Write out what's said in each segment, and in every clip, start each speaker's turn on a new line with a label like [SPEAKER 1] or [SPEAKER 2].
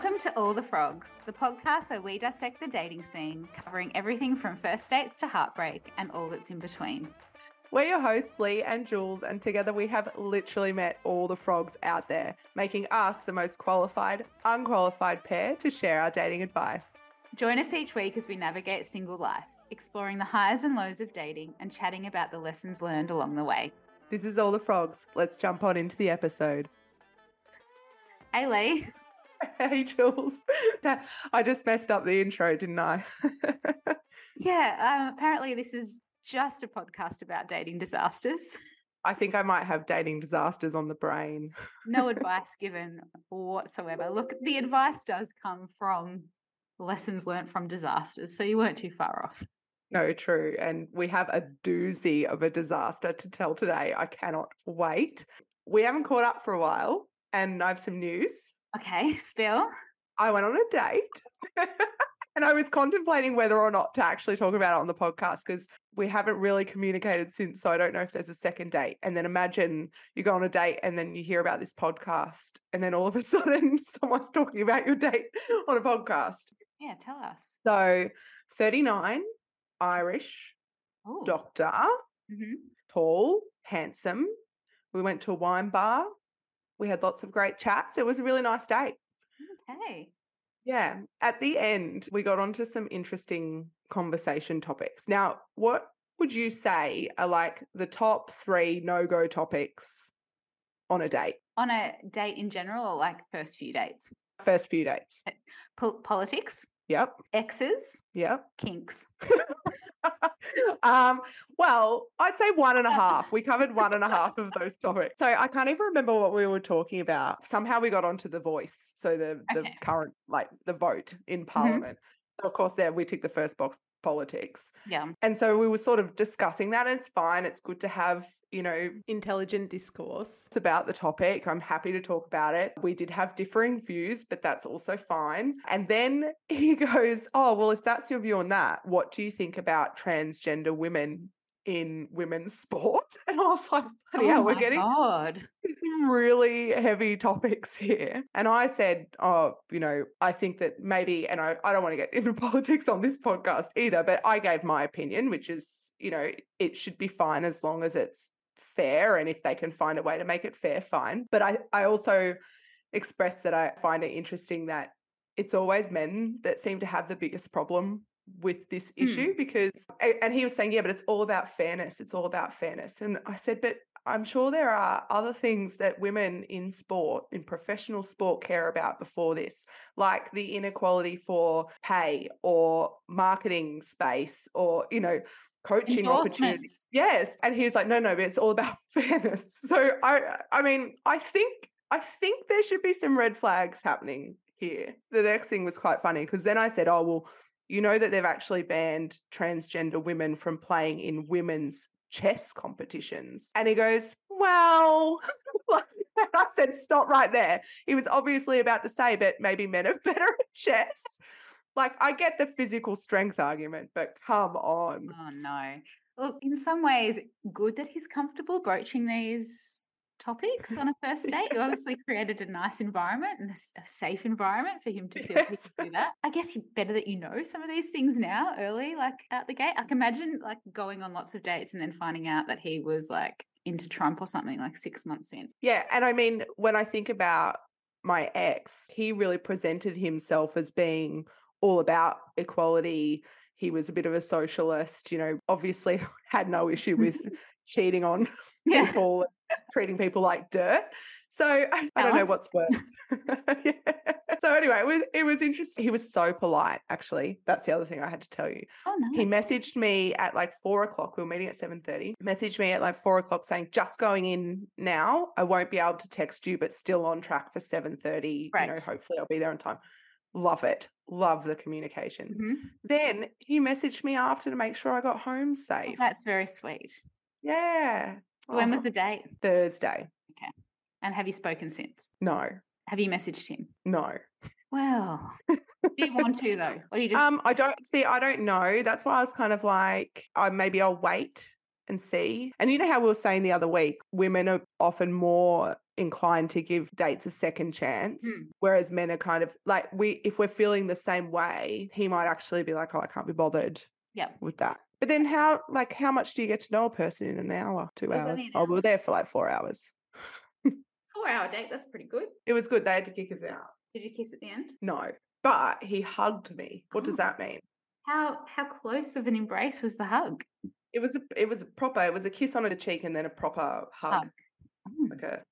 [SPEAKER 1] Welcome to All the Frogs, the podcast where we dissect the dating scene, covering everything from first dates to heartbreak and all that's in between.
[SPEAKER 2] We're your hosts, Lee and Jules, and together we have literally met all the frogs out there, making us the most qualified, unqualified pair to share our dating advice.
[SPEAKER 1] Join us each week as we navigate single life, exploring the highs and lows of dating and chatting about the lessons learned along the way.
[SPEAKER 2] This is All the Frogs. Let's jump on into the episode.
[SPEAKER 1] Hey, Lee.
[SPEAKER 2] Hey, Jules. I just messed up the intro, didn't I?
[SPEAKER 1] yeah, um, apparently this is just a podcast about dating disasters.
[SPEAKER 2] I think I might have dating disasters on the brain.
[SPEAKER 1] no advice given whatsoever. Look, the advice does come from lessons learned from disasters, so you weren't too far off.
[SPEAKER 2] No, true. And we have a doozy of a disaster to tell today. I cannot wait. We haven't caught up for a while, and I have some news.
[SPEAKER 1] Okay, spill.
[SPEAKER 2] I went on a date. and I was contemplating whether or not to actually talk about it on the podcast because we haven't really communicated since. So I don't know if there's a second date. And then imagine you go on a date and then you hear about this podcast, and then all of a sudden someone's talking about your date on a podcast.
[SPEAKER 1] Yeah, tell us.
[SPEAKER 2] So 39, Irish,
[SPEAKER 1] Ooh.
[SPEAKER 2] doctor,
[SPEAKER 1] Mhm.
[SPEAKER 2] tall, handsome. We went to a wine bar. We had lots of great chats. It was a really nice date.
[SPEAKER 1] Okay.
[SPEAKER 2] Yeah. At the end, we got onto some interesting conversation topics. Now, what would you say are like the top three no go topics on a date?
[SPEAKER 1] On a date in general, or like first few dates?
[SPEAKER 2] First few dates.
[SPEAKER 1] Eh, po- politics,
[SPEAKER 2] Yep.
[SPEAKER 1] exes,
[SPEAKER 2] Yep.
[SPEAKER 1] kinks.
[SPEAKER 2] um, well, I'd say one and a half. We covered one and a half of those topics. So I can't even remember what we were talking about. Somehow we got onto the voice. So the, the
[SPEAKER 1] Okay.
[SPEAKER 2] current, like the vote in parliament. So of course, there we tick the first box politics.
[SPEAKER 1] Yeah.
[SPEAKER 2] And so we were sort of discussing that. And it's fine. It's good to have, you know, intelligent discourse It's about the topic. I'm happy to talk about it. We did have differing views, but that's also fine. And then he goes, Oh, well, if that's your view on that, what do you think about transgender women? In women's sport, and I was like, "Bloody
[SPEAKER 1] oh
[SPEAKER 2] hell, we're
[SPEAKER 1] my
[SPEAKER 2] getting
[SPEAKER 1] God.
[SPEAKER 2] some really heavy topics here. And I said, oh, you know, I think that maybe, and I, I don't want to get into politics on this podcast either, but I gave my opinion, which is, you know, it should be fine as long as it's fair. And if they can find a way to make it fair, fine. But I, I also expressed that I find it interesting that it's always men that seem to have the biggest problem with this
[SPEAKER 1] Hmm.
[SPEAKER 2] issue because and he was saying yeah but it's all about fairness it's all about fairness and i said but i'm sure there are other things that women in sport in professional sport care about before this like the inequality for pay or marketing space or you know coaching opportunities yes and he was like no no but it's all about fairness so i i mean i think i think there should be some red flags happening here the next thing was quite funny because then i said oh well you know that they've actually banned transgender women from playing in women's chess competitions. And he goes, Well, and I said, Stop right there. He was obviously about to say, But maybe men are better at chess. Like, I get the physical strength argument, but come on.
[SPEAKER 1] Oh no. Look, in some ways, good that he's comfortable broaching these topics on a first date. You obviously created a nice environment and a safe environment for him to feel he
[SPEAKER 2] Yes.
[SPEAKER 1] could do that. I guess you better that you know some of these things now early, like out the gate. I can imagine like going on lots of dates and then finding out that he was like into Trump or something like six months in.
[SPEAKER 2] Yeah. And I mean, when I think about my ex, he really presented himself as being all about equality. He was a bit of a socialist, you know, obviously had no issue with cheating on
[SPEAKER 1] Yeah.
[SPEAKER 2] people, treating people like dirt. So I, I don't know what's worse. Yeah. So anyway, it was it was interesting. He was so polite, actually. That's the other thing I had to tell you.
[SPEAKER 1] Oh no.
[SPEAKER 2] He messaged me at like four o'clock. We were meeting at seven thirty. Messaged me at like four o'clock saying, "Just going in now. I won't be able to text you, but still on track for seven thirty. You know,
[SPEAKER 1] Right.
[SPEAKER 2] hopefully I'll be there on time." Love it. Love the communication.
[SPEAKER 1] Mhm.
[SPEAKER 2] Then he messaged me after to make sure I got home
[SPEAKER 1] Oh,
[SPEAKER 2] safe.
[SPEAKER 1] That's very sweet.
[SPEAKER 2] Yeah.
[SPEAKER 1] So when was
[SPEAKER 2] Oh,
[SPEAKER 1] the date?
[SPEAKER 2] Thursday? Okay.
[SPEAKER 1] And have you spoken since?
[SPEAKER 2] No,
[SPEAKER 1] Have you messaged him?
[SPEAKER 2] no.
[SPEAKER 1] Well, do you want to though, or you just
[SPEAKER 2] Um, I don't see. I don't know. That's why I was kind of like, I maybe I'll wait and see. And you know how we were saying the other week, women are often more inclined to give dates a second chance.
[SPEAKER 1] Mm.
[SPEAKER 2] Whereas men are kind of like we if we're feeling the same way, he might actually be like, Oh, I can't be bothered
[SPEAKER 1] yeah.
[SPEAKER 2] with that. But then how like how much do you get to know a person in an hour, two hours? Oh, we
[SPEAKER 1] hour.
[SPEAKER 2] were there for like four hours.
[SPEAKER 1] Four hour date, that's pretty good.
[SPEAKER 2] It was good. They had to kick us out.
[SPEAKER 1] Did you kiss at the end?
[SPEAKER 2] No. But he hugged me. What does
[SPEAKER 1] Oh.
[SPEAKER 2] that mean?
[SPEAKER 1] How how close of an embrace was the hug?
[SPEAKER 2] It was a it was a proper it was a kiss on the cheek and then a proper hug.
[SPEAKER 1] Hug. Mm.
[SPEAKER 2] Like a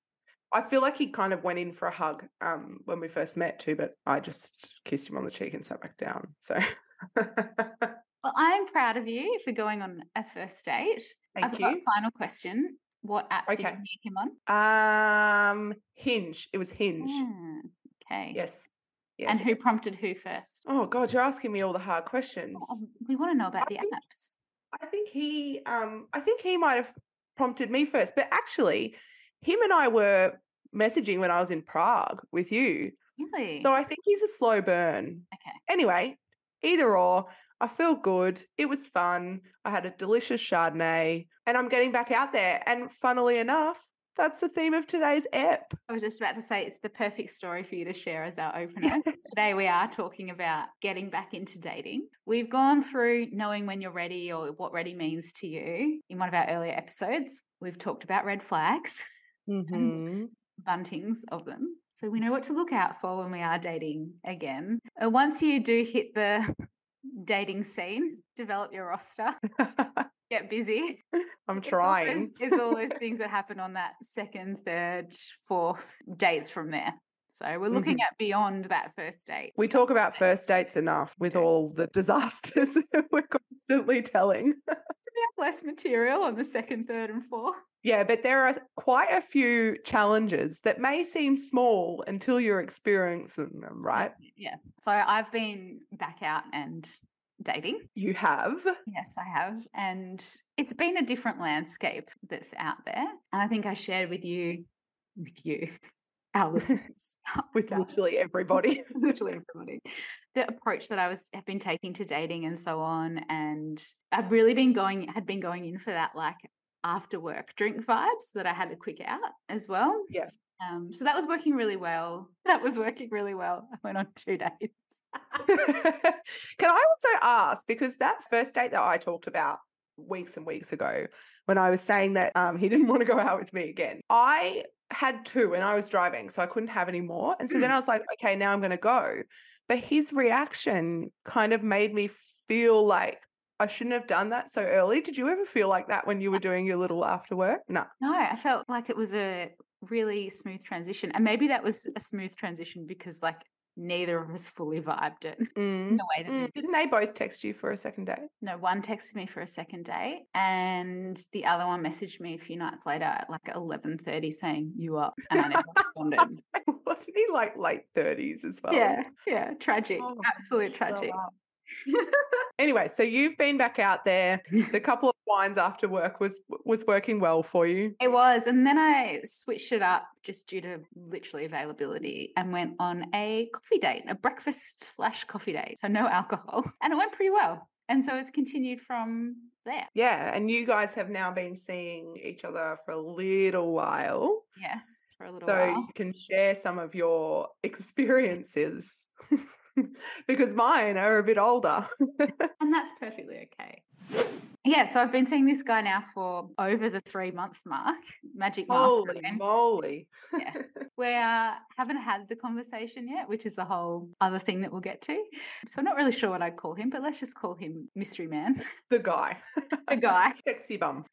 [SPEAKER 2] I feel like he kind of went in for a hug um when we first met too, but I just kissed him on the cheek and sat back down. So
[SPEAKER 1] Well, I'm proud of you for going on a first date.
[SPEAKER 2] thank
[SPEAKER 1] I've got
[SPEAKER 2] you.
[SPEAKER 1] a final question. What app did you meet him on?
[SPEAKER 2] Um Hinge. It was Hinge.
[SPEAKER 1] Hmm, okay.
[SPEAKER 2] Yes. Yes.
[SPEAKER 1] And who prompted who first?
[SPEAKER 2] Oh god, you're asking me all the hard questions.
[SPEAKER 1] Oh, we want to know about
[SPEAKER 2] I
[SPEAKER 1] the
[SPEAKER 2] think-
[SPEAKER 1] apps.
[SPEAKER 2] I think he um I think he might have prompted me first, but actually him and I were messaging when I was in Prague with you.
[SPEAKER 1] Really?
[SPEAKER 2] So I think he's a slow burn.
[SPEAKER 1] Okay.
[SPEAKER 2] Anyway, either or, I feel good. It was fun. I had a delicious Chardonnay and I'm getting back out there. And funnily enough, that's the theme of today's ep.
[SPEAKER 1] I was just about to say it's the perfect story for you to share as our opener. 'cause Today we are talking about getting back into dating. We've gone through knowing when you're ready or what ready means to you in one of our earlier episodes. We've talked about red flags,
[SPEAKER 2] Mm-hmm.
[SPEAKER 1] buntings of them. So we know what to look out for when we are dating again. Uh, once you do hit the dating scene, develop your roster, get busy.
[SPEAKER 2] I'm
[SPEAKER 1] It's all
[SPEAKER 2] trying.
[SPEAKER 1] those- It's all those things that happen on that second, third, fourth dates from there. So we're looking at beyond that first date.
[SPEAKER 2] We talk about first dates enough with
[SPEAKER 1] do.
[SPEAKER 2] all the disasters we're constantly telling.
[SPEAKER 1] we have less material on the second, third, and fourth.
[SPEAKER 2] Yeah, but there are quite a few challenges that may seem small until you're experiencing them, right?
[SPEAKER 1] Yeah. So I've been back out and dating.
[SPEAKER 2] You have.
[SPEAKER 1] Yes, I have. And it's been a different landscape that's out there. And I think I shared with you, with you, our listeners,
[SPEAKER 2] With
[SPEAKER 1] our
[SPEAKER 2] literally everybody.
[SPEAKER 1] literally everybody. The approach that I was have been taking to dating and so on, and I've really been going had been going in for that like after work drink vibes that I had a quick out as well.
[SPEAKER 2] Yes.
[SPEAKER 1] Um, so that was working really well. That was working really well. I went on two dates.
[SPEAKER 2] Can I also ask because that first date that I talked about weeks and weeks ago, when I was saying that um, he didn't want to go out with me again, I had two and I was driving, so I couldn't have any more. And so then
[SPEAKER 1] Mm.
[SPEAKER 2] I was like, okay, now I'm going to go. But his reaction kind of made me feel like I shouldn't have done that so early. Did you ever feel like that when you were doing your little after work? No.
[SPEAKER 1] No, I felt like it was a really smooth transition. And maybe that was a smooth transition because like neither of us fully vibed it
[SPEAKER 2] Mm.
[SPEAKER 1] in the way that
[SPEAKER 2] Mm. Didn't they both text you for a second date?
[SPEAKER 1] No, one texted me for a second date, and the other one messaged me a few nights later at like eleven thirty saying you up, and I never responded.
[SPEAKER 2] Wasn't he like late 30s as well?
[SPEAKER 1] Yeah, yeah, tragic,
[SPEAKER 2] Oh,
[SPEAKER 1] absolute
[SPEAKER 2] blow
[SPEAKER 1] tragic.
[SPEAKER 2] Anyway, so you've been back out there. The couple of wines after work was was working well for you.
[SPEAKER 1] It was, and then I switched it up just due to literally availability, and went on a coffee date, a breakfast slash coffee date, so no alcohol, and it went pretty well. And so it's continued from there.
[SPEAKER 2] Yeah, and you guys have now been seeing each other for a little while,
[SPEAKER 1] Yes, for a little
[SPEAKER 2] so
[SPEAKER 1] while.
[SPEAKER 2] you can share some of your experiences. because mine are a bit older.
[SPEAKER 1] And that's perfectly okay. Yeah, so I've been seeing this guy now for over the three month mark, Magic
[SPEAKER 2] Holy
[SPEAKER 1] Mastermind.
[SPEAKER 2] moly.
[SPEAKER 1] Yeah. We uh, haven't had the conversation yet, which is the whole other thing that we'll get to. So I'm not really sure what I'd call him, but let's just call him Mystery Man,
[SPEAKER 2] the guy.
[SPEAKER 1] the guy.
[SPEAKER 2] Sexy bum.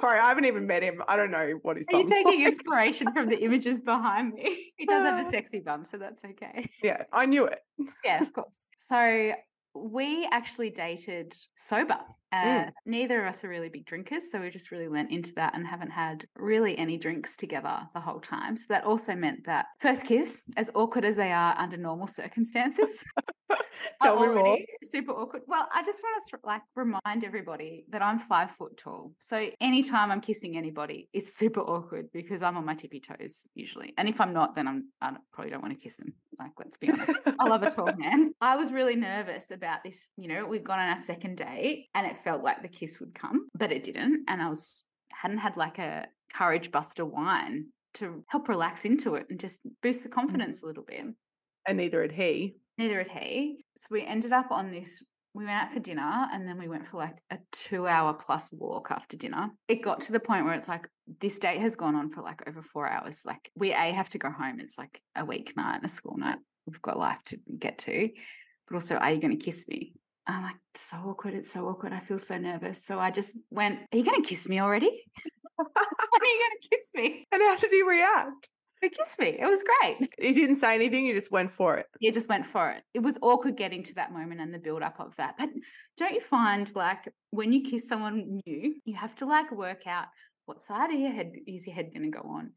[SPEAKER 2] Sorry, I haven't even met him. I don't know what he's.
[SPEAKER 1] Are you taking
[SPEAKER 2] like.
[SPEAKER 1] inspiration from the images behind me? He does have a sexy bum, so that's okay.
[SPEAKER 2] Yeah, I knew it.
[SPEAKER 1] Yeah, of course. So we actually dated sober. Uh,
[SPEAKER 2] Mm.
[SPEAKER 1] Neither of us are really big drinkers, so we just really lent into that and haven't had really any drinks together the whole time. So that also meant that first kiss, as awkward as they are under normal circumstances,
[SPEAKER 2] Tell me more.
[SPEAKER 1] super awkward. Well, I just want to th- like remind everybody that I'm five foot tall, so anytime I'm kissing anybody, it's super awkward because I'm on my tippy toes usually, and if I'm not, then I'm I don't- probably don't want to kiss them. Like, let's be honest. I love a tall man. I was really nervous about this. You know, we'd gone on our second date and it felt like the kiss would come, but it didn't. And I was hadn't had like a courage buster wine to help relax into it and just boost the
[SPEAKER 2] Mm.
[SPEAKER 1] confidence a little bit.
[SPEAKER 2] And neither had he.
[SPEAKER 1] Neither had he. So we ended up on this. We went out for dinner and then we went for like a two hour plus walk after dinner. It got to the point where it's like, this date has gone on for like over four hours. Like, we A, have to go home. It's like a weeknight and a school night. We've got life to get to. But also, are you going to kiss me? I'm like, so awkward. It's so awkward. I feel so nervous. So I just went, Are you going to kiss me already? when are you going to kiss me?
[SPEAKER 2] And how did he react?
[SPEAKER 1] He kissed me. It was great.
[SPEAKER 2] He didn't say anything, you just went for it.
[SPEAKER 1] You just went for it. It was awkward getting to that moment and the build up of that. But don't you find like when you kiss someone new, you have to like work out what side of your head is your head going to go on?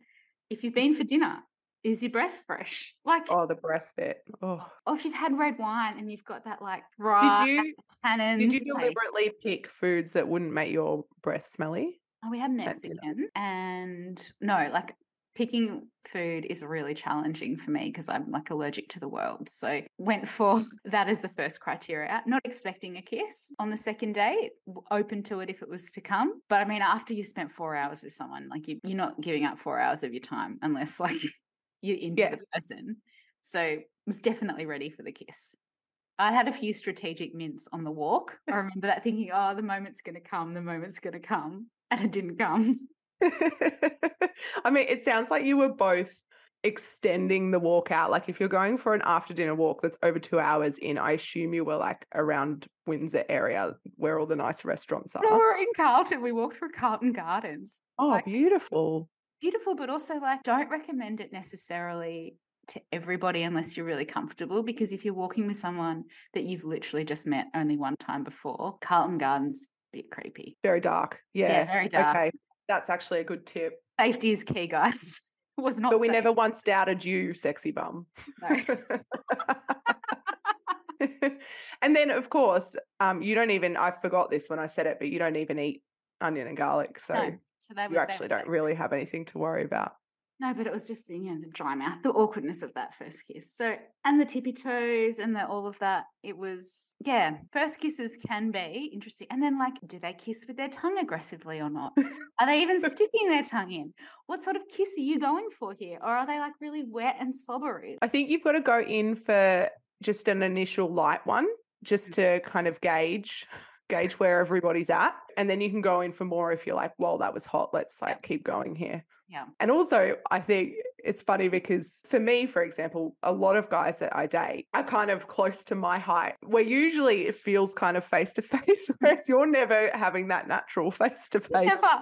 [SPEAKER 1] If you've been for dinner, is your breath fresh? Like,
[SPEAKER 2] Oh, the breath bit. Oh.
[SPEAKER 1] or if you've had red wine and you've got that like right
[SPEAKER 2] Did you
[SPEAKER 1] tannins.
[SPEAKER 2] did you
[SPEAKER 1] taste.
[SPEAKER 2] deliberately pick foods that wouldn't make your breath smelly?
[SPEAKER 1] Oh, we had? Mexican and no, like picking food is really challenging for me because I'm like allergic to the world. So went for that as the first criteria, not expecting a kiss on the second date, open to it if it was to come. But I mean, after you spent four hours with someone, like you, you're not giving up four hours of your time unless like you're into
[SPEAKER 2] Yeah.
[SPEAKER 1] the person. So was definitely ready for the kiss. I had a few strategic mints on the walk. I remember that thinking, oh, the moment's going to come, the moment's going to come. And it didn't come.
[SPEAKER 2] I mean, it sounds like you were both extending the walk out. Like if you're going for an after dinner walk that's over two hours in, I assume you were like around Windsor area where all the nice restaurants
[SPEAKER 1] No,
[SPEAKER 2] are.
[SPEAKER 1] we're in Carlton. We walked through Carlton Gardens.
[SPEAKER 2] Oh,
[SPEAKER 1] like-
[SPEAKER 2] beautiful.
[SPEAKER 1] Beautiful, but also like don't recommend it necessarily to everybody unless you're really comfortable. Because if you're walking with someone that you've literally just met only one time before, Carlton Gardens a bit creepy.
[SPEAKER 2] Very dark. Yeah.
[SPEAKER 1] Yeah, very dark.
[SPEAKER 2] Okay. That's actually a good tip.
[SPEAKER 1] Safety is key, guys. It was not.
[SPEAKER 2] But we
[SPEAKER 1] safe.
[SPEAKER 2] never once doubted you, sexy bum.
[SPEAKER 1] No.
[SPEAKER 2] and then, of course, um, you don't even, I forgot this when I said it, but you don't even eat onion and garlic. So
[SPEAKER 1] No. So
[SPEAKER 2] you actually don't really have anything to worry about.
[SPEAKER 1] No, but it was just the, you know the dry mouth, the awkwardness of that first kiss. So and the tippy toes and the all of that. It was yeah. First kisses can be interesting, and then like, do they kiss with their tongue aggressively or not? are they even sticking their tongue in? What sort of kiss are you going for here, or are they like really wet and slobbery?
[SPEAKER 2] I think you've got to go in for just an initial light one, just
[SPEAKER 1] Mm.
[SPEAKER 2] to kind of gauge gauge where everybody's at, and then you can go in for more if you're like, well, that was hot. Let's like keep going here.
[SPEAKER 1] Yeah.
[SPEAKER 2] And also, I think it's funny because for me, for example, a lot of guys that I date are kind of close to my height, where usually it feels kind of face to face, whereas you're never having that natural face to face.
[SPEAKER 1] Never.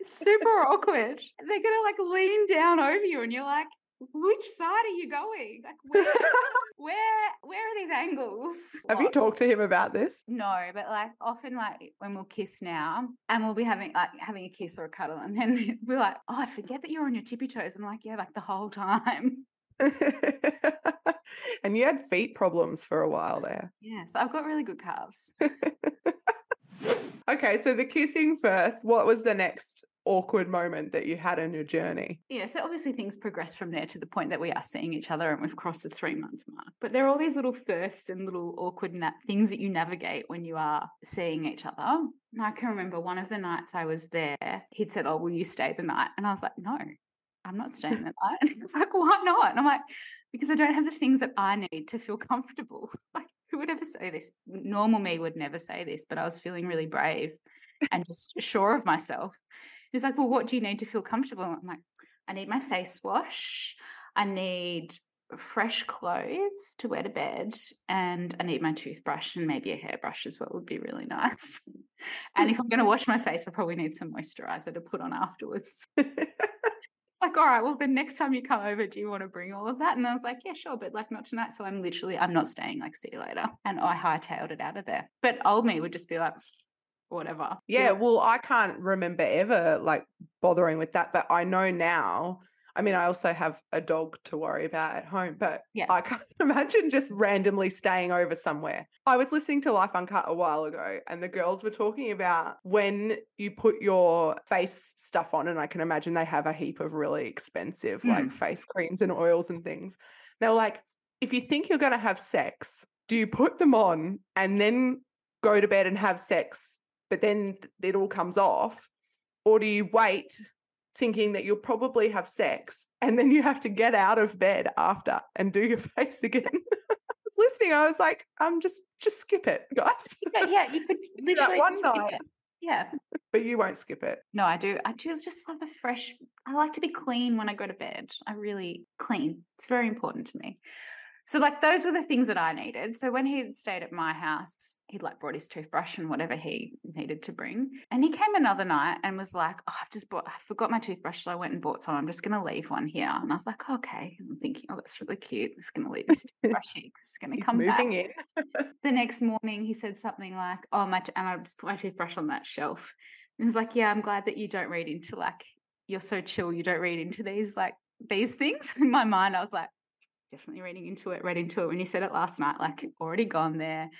[SPEAKER 1] It's super awkward. They're gonna like lean down over you, and you're like, which side are you going? Like where, where, where are these angles?
[SPEAKER 2] Have you talked to him about this?
[SPEAKER 1] No, but like often, like when we'll kiss now, and we'll be having like having a kiss or a cuddle, and then we're like, "Oh, I forget that you're on your tippy toes." I'm like, "Yeah, like the whole time."
[SPEAKER 2] and you had feet problems for a while there.
[SPEAKER 1] Yeah, so I've got really good calves.
[SPEAKER 2] Okay, so the kissing first. What was the next awkward moment that you had in your journey?
[SPEAKER 1] Yeah, so obviously things progress from there to the point that we are seeing each other and we've crossed the three month mark. But there are all these little firsts and little awkward na- things that you navigate when you are seeing each other. And I can remember one of the nights I was there, he'd said, Oh, will you stay the night? And I was like, No, I'm not staying the night. And he was like, Why not? And I'm like, Because I don't have the things that I need to feel comfortable. Like, who would ever say this? Normal me would never say this, but I was feeling really brave and just sure of myself. He's like, Well, what do you need to feel comfortable? I'm like, I need my face wash. I need fresh clothes to wear to bed. And I need my toothbrush and maybe a hairbrush as well would be really nice. And if I'm going to wash my face, I probably need some moisturizer to put on afterwards. It's like, all right, well, then next time you come over, do you want to bring all of that? And I was like, yeah, sure, but like not tonight. So I'm literally, I'm not staying, like, see you later. And I hightailed it out of there. But old me would just be like, whatever. Do
[SPEAKER 2] Yeah, well, I can't remember ever like bothering with that, but I know now. I mean, I also have a dog to worry about at home, but
[SPEAKER 1] Yeah.
[SPEAKER 2] I can't imagine just randomly staying over somewhere. I was listening to Life Uncut a while ago, and the girls were talking about when you put your face stuff on, and I can imagine they have a heap of really expensive like mm. face creams and oils and things. They were like, if you think you're going to have sex, do you put them on and then go to bed and have sex, but then it all comes off? Or do you wait thinking that you'll probably have sex and then you have to get out of bed after and do your face again. I was listening, I was like, um, just just skip it, guys.
[SPEAKER 1] But yeah, you could literally
[SPEAKER 2] one
[SPEAKER 1] skip
[SPEAKER 2] night.
[SPEAKER 1] it. Yeah.
[SPEAKER 2] But you won't skip it.
[SPEAKER 1] No, I do. I do just love a fresh. I like to be clean when I go to bed. I really clean. It's very important to me. So like those were the things that I needed. So when he stayed at my house, he'd like brought his toothbrush and whatever he needed to bring. And he came another night and was like, "Oh, I've just bought. I forgot my toothbrush, so I went and bought some. I'm just going to leave one here." And I was like, "Okay." I'm thinking, "Oh, that's really cute. He's going to leave his toothbrush here 'cause it's going to come back." the next morning he said something like, "Oh my," t- and I just put my toothbrush on that shelf. And he was like, "Yeah, I'm glad that you don't read into like you're so chill. You don't read into these like these things." In my mind, I was like, "Definitely reading into it. Read into it." When you said it last night, like already gone there.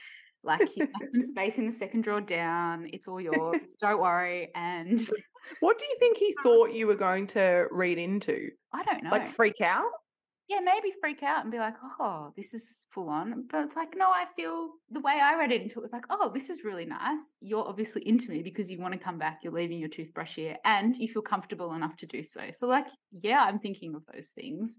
[SPEAKER 1] Like you have some space in the second drawer down. It's all yours. Don't worry. And
[SPEAKER 2] What do you think he um thought you were going to read into?
[SPEAKER 1] I don't know.
[SPEAKER 2] Like freak out?
[SPEAKER 1] yeah, maybe freak out and be like, oh, this is full on. But it's like, no, I feel the way I read it into it was like, oh, this is really nice. You're obviously into me because you want to come back. You're leaving your toothbrush here and you feel comfortable enough to do so. So, like, yeah, I'm thinking of those things.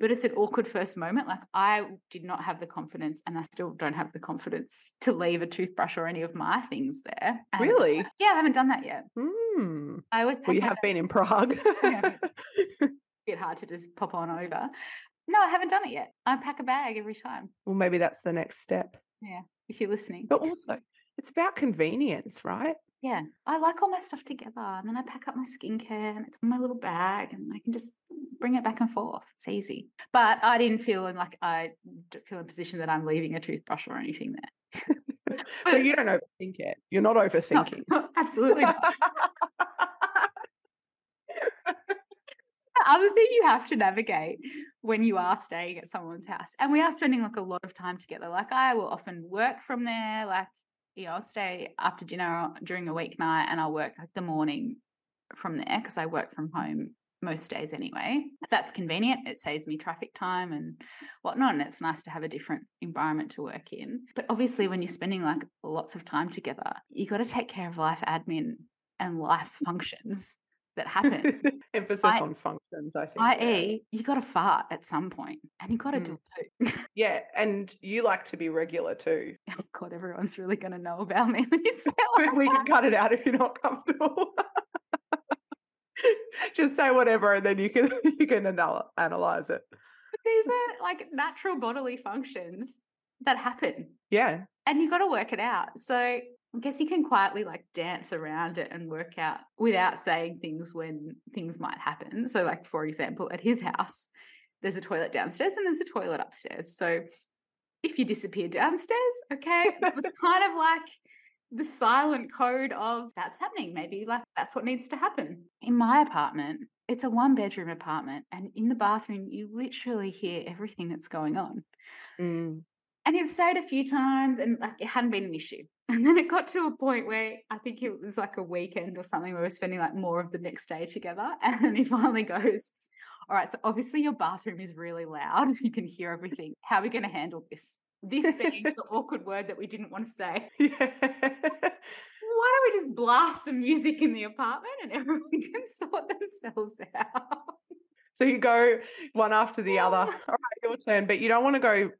[SPEAKER 1] But it's an awkward first moment. Like, I did not have the confidence, and I still don't have the confidence to leave a toothbrush or any of my things there. I
[SPEAKER 2] Really?
[SPEAKER 1] that. Yeah, I haven't done that yet.
[SPEAKER 2] Hmm.
[SPEAKER 1] I always
[SPEAKER 2] Well, you have been in Prague.
[SPEAKER 1] Yeah. bit hard to just pop on over. No, I haven't done it yet. I pack a bag every time.
[SPEAKER 2] well, maybe that's the next step.
[SPEAKER 1] Yeah, if you're listening,
[SPEAKER 2] But also, it's about convenience, right?
[SPEAKER 1] Yeah, I like all my stuff together, and then I pack up my skincare, and it's in my little bag, and I can just bring it back and forth. It's easy. But I didn't feel in like I feel in a position that I'm leaving a toothbrush or anything there.
[SPEAKER 2] But you don't overthink it. You're not
[SPEAKER 1] No,
[SPEAKER 2] overthinking.
[SPEAKER 1] absolutely not. The other thing you have to navigate when you are staying at someone's house, and we are spending like a lot of time together. Like I will often work from there. Like know, I'll stay after dinner during a weeknight, and I'll work like the morning from there because I work from home most days anyway. That's convenient. It saves me traffic time and whatnot, and it's nice to have a different environment to work in. But obviously, when you're spending like lots of time together, you got to take care of life admin and life functions that happen.
[SPEAKER 2] Emphasis
[SPEAKER 1] I-
[SPEAKER 2] on functions, I think. yeah.
[SPEAKER 1] i.e., you got to fart at some point, and you got to hmm. do it too.
[SPEAKER 2] Yeah, and you like to be regular too.
[SPEAKER 1] oh God, everyone's really going to know about me when you say like
[SPEAKER 2] we can cut it out if you're not comfortable. Just say whatever, and then you can you can anal- analyze it.
[SPEAKER 1] But these are like natural bodily functions that happen.
[SPEAKER 2] Yeah,
[SPEAKER 1] and you got to work it out. So I guess you can quietly like dance around it and work out without saying things when things might happen. So, like for example, at his house, there's a toilet downstairs and there's a toilet upstairs. So if you disappear downstairs, okay, it was kind of like the silent code of that's happening. Maybe like that's what needs to happen. In my apartment, it's a one bedroom apartment, and in the bathroom, you literally hear everything that's going on.
[SPEAKER 2] Mm.
[SPEAKER 1] And he'd stayed a few times and like it hadn't been an issue. And then it got to a point where I think it was like a weekend or something where we were spending like more of the next day together. And then he finally goes, All right, so obviously your bathroom is really loud. You can hear everything. How are we going to handle this? This being the awkward word that we didn't want to say. Why don't we just blast some music in the apartment and everyone can sort themselves out?
[SPEAKER 2] So you go one after the other. All right, your turn, but you don't want to go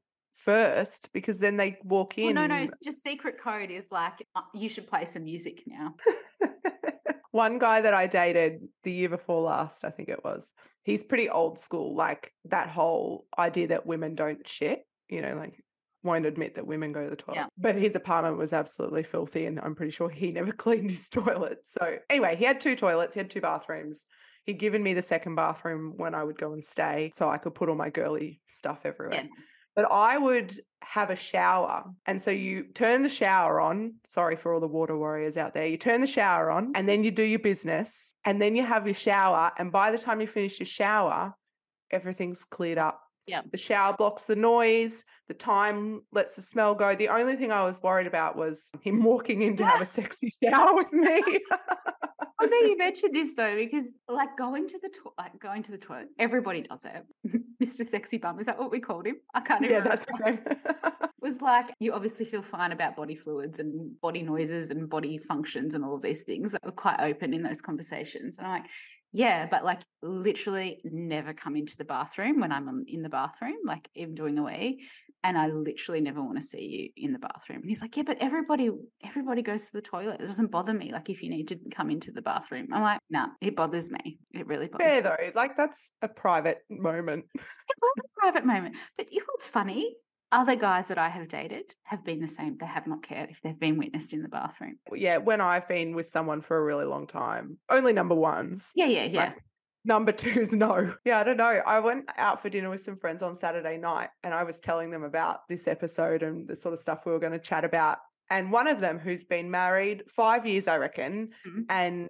[SPEAKER 2] first because then they walk
[SPEAKER 1] Well,
[SPEAKER 2] in.
[SPEAKER 1] no, no, it's just secret code is like, uh, you should play some music now.
[SPEAKER 2] One guy that I dated the year before last, I think it was, he's pretty old school. Like that whole idea that women don't shit, you know, like won't admit that women go to the toilet.
[SPEAKER 1] Yeah.
[SPEAKER 2] But his apartment was absolutely filthy and I'm pretty sure he never cleaned his toilet. So anyway, he had two toilets, he had two bathrooms. He'd given me the second bathroom when I would go and stay so I could put all my girly stuff everywhere.
[SPEAKER 1] Yeah.
[SPEAKER 2] But I would have a shower. And so you turn the shower on. Sorry for all the water warriors out there. You turn the shower on and then you do your business and then you have your shower. And by the time you finish your shower, everything's cleared up.
[SPEAKER 1] Yeah.
[SPEAKER 2] The shower blocks the noise, the time lets the smell go. The only thing I was worried about was him walking in to have a sexy shower with me.
[SPEAKER 1] No, you mentioned this though, because like going to the to- like going to the toilet, everybody does it. Mr. Sexy Bum, is that what we called him? I can't even.
[SPEAKER 2] yeah, that's okay.
[SPEAKER 1] was like you obviously feel fine about body fluids and body noises and body functions and all of these things that were quite open in those conversations. And I'm like, yeah, but like literally never come into the bathroom when I'm in the bathroom, like even doing a wee. And I literally never want to see you in the bathroom. And he's like, Yeah, but everybody everybody goes to the toilet. It doesn't bother me. Like if you need to come into the bathroom. I'm like, no, nah, it bothers me. It really bothers
[SPEAKER 2] Fair
[SPEAKER 1] me.
[SPEAKER 2] though, like that's a private moment.
[SPEAKER 1] It was a private moment. But you know what's funny? Other guys that I have dated have been the same. They have not cared if they've been witnessed in the bathroom.
[SPEAKER 2] Yeah, when I've been with someone for a really long time, only number ones.
[SPEAKER 1] Yeah, yeah, yeah.
[SPEAKER 2] Like, Number two's no. Yeah, I don't know. I went out for dinner with some friends on Saturday night and I was telling them about this episode and the sort of stuff we were going to chat about. And one of them, who's been married five years, I reckon,
[SPEAKER 1] Mhm.
[SPEAKER 2] and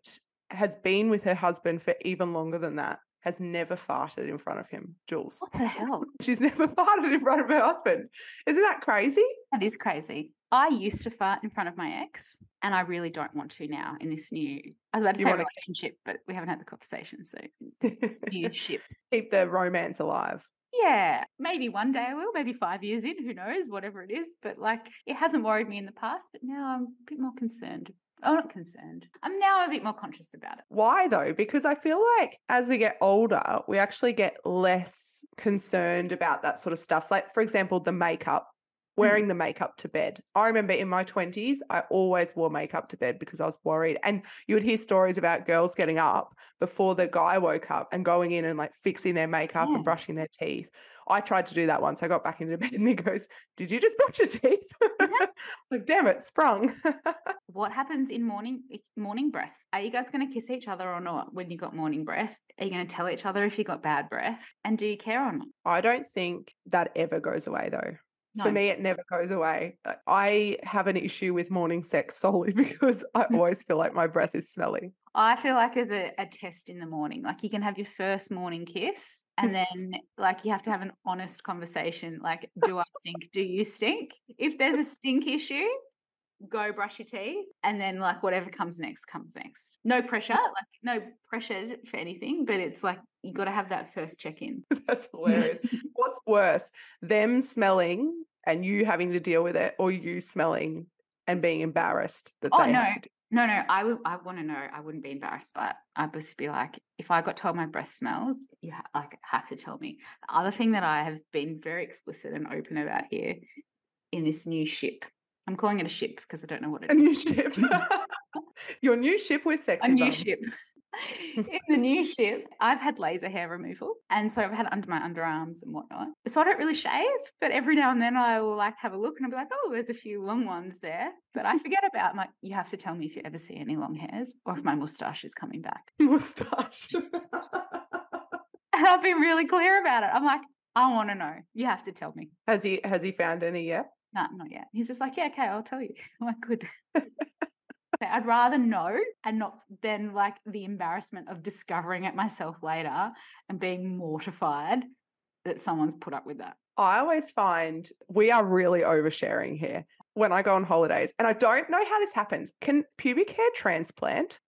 [SPEAKER 2] has been with her husband for even longer than that, has never farted in front of him, Jules.
[SPEAKER 1] what the hell?
[SPEAKER 2] She's never farted in front of her husband. Isn't that crazy?
[SPEAKER 1] That is crazy. I used to fart in front of my ex, and I really don't want to now in this new. I was about to
[SPEAKER 2] You
[SPEAKER 1] say relationship, but we haven't had the conversation, so this new ship.
[SPEAKER 2] Keep the romance alive.
[SPEAKER 1] Yeah, maybe one day I will. Maybe five years in, who knows? Whatever it is, but like it hasn't worried me in the past, but now I'm a bit more concerned. I'm not concerned. I'm now a bit more conscious about it.
[SPEAKER 2] Why though? Because I feel like as we get older, we actually get less concerned about that sort of stuff. Like, for example, the makeup, wearing the makeup to bed. I remember in my 20s, I always wore makeup to bed because I was worried. And you would hear stories about girls getting up before the guy woke up and going in and like fixing their makeup
[SPEAKER 1] Yeah.
[SPEAKER 2] and brushing their teeth. I tried to do that once. I got back into bed and he goes, Did you just brush your teeth? like, damn it, sprung.
[SPEAKER 1] What happens in morning eh, morning breath? Are you guys going to kiss each other or not when you got morning breath? Are you going to tell each other if you got bad breath? And do you care or not?
[SPEAKER 2] I don't think that ever goes away though.
[SPEAKER 1] No.
[SPEAKER 2] For me, it never goes away. I have an issue with morning sex solely because I
[SPEAKER 1] Mm.
[SPEAKER 2] always feel like my breath is smelly.
[SPEAKER 1] I feel like there's a, a test in the morning. Like you can have your first morning kiss, and then like you have to have an honest conversation. Like, do I stink? Do you stink? If there's a stink issue, go brush your teeth, and then like whatever comes next comes next. No pressure, like no pressure for anything, but it's like you got to have that first check in.
[SPEAKER 2] That's hilarious. What's worse, them smelling and you having to deal with it, or you smelling and being embarrassed that
[SPEAKER 1] Oh,
[SPEAKER 2] they
[SPEAKER 1] no. No, no, I would. I want to know. I wouldn't be embarrassed, but I'd just be like, if I got told my breath smells, you ha- like have to tell me. The other thing that I have been very explicit and open about here in this new ship. I'm calling it a ship because I don't know what it
[SPEAKER 2] A
[SPEAKER 1] is.
[SPEAKER 2] new ship. Your new ship with sexy
[SPEAKER 1] a new
[SPEAKER 2] bum.
[SPEAKER 1] ship. in the new ship, I've had laser hair removal, and so I've had it under my underarms and whatnot. So I don't really shave, but every now and then I will like have a look and I'll be like, oh, there's a few long ones there. But I forget about. I'm like, you have to tell me if you ever see any long hairs or if my mustache is coming back.
[SPEAKER 2] Mustache.
[SPEAKER 1] And I've been really clear about it. I'm like, I want to know. You have to tell me.
[SPEAKER 2] has he has he found any yet?
[SPEAKER 1] No, not yet. He's just like, yeah, okay, I'll tell you. I'm like, good. I'd rather know and not than like the embarrassment of discovering it myself later and being mortified that someone's put up with that.
[SPEAKER 2] I always find we are really oversharing here when I go on holidays. And I don't know how this happens. Can pubic hair transplant?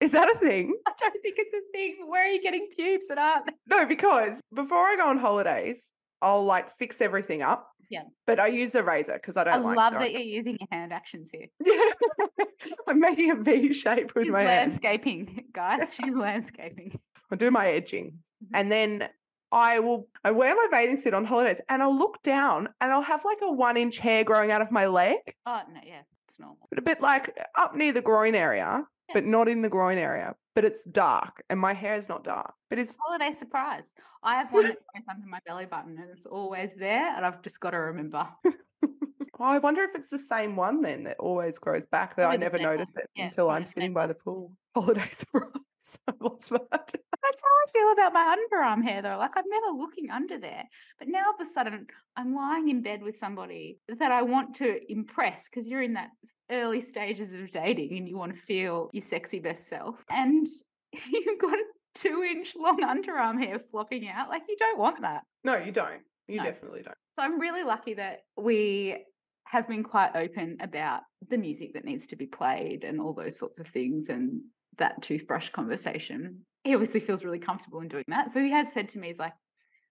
[SPEAKER 2] Is that a thing?
[SPEAKER 1] I don't think it's a thing. Where are you getting pubes that aren't?
[SPEAKER 2] No, because before I go on holidays, I'll like fix everything up.
[SPEAKER 1] Yeah.
[SPEAKER 2] But I use a razor because I
[SPEAKER 1] I
[SPEAKER 2] don't like
[SPEAKER 1] love that you're using your hand actions here.
[SPEAKER 2] Yeah. I'm making a V shape with
[SPEAKER 1] She's
[SPEAKER 2] my hands.
[SPEAKER 1] landscaping, guys. She's landscaping.
[SPEAKER 2] I do my edging.
[SPEAKER 1] Mhm.
[SPEAKER 2] And then I will I wear my bathing suit on holidays and I'll look down and I'll have like a one inch hair growing out of my leg.
[SPEAKER 1] Oh no, yeah, it's normal.
[SPEAKER 2] but a bit like up near the groin area,
[SPEAKER 1] Yeah.
[SPEAKER 2] but not in the groin area. But it's dark, and my hair is not dark. But it's
[SPEAKER 1] Holiday surprise. I have one that goes under my belly button and it's always there, and I've just got to remember.
[SPEAKER 2] oh, I wonder if it's the same one then that always grows back. That I never
[SPEAKER 1] same one.
[SPEAKER 2] notice it
[SPEAKER 1] Yeah,
[SPEAKER 2] until I'm sitting by the pool. Holiday surprise. I love that.
[SPEAKER 1] That's how I feel about my underarm hair, though. Like I'm never looking under there, but now all of a sudden I'm lying in bed with somebody that I want to impress because you're in that early stages of dating and you want to feel your sexy best self, and you've got a two-inch long underarm hair flopping out. Like you don't want that.
[SPEAKER 2] No, you don't. You
[SPEAKER 1] No.
[SPEAKER 2] definitely don't.
[SPEAKER 1] So I'm really lucky that we have been quite open about the music that needs to be played and all those sorts of things and that toothbrush conversation. He obviously feels really comfortable in doing that. So he has said to me, he's like,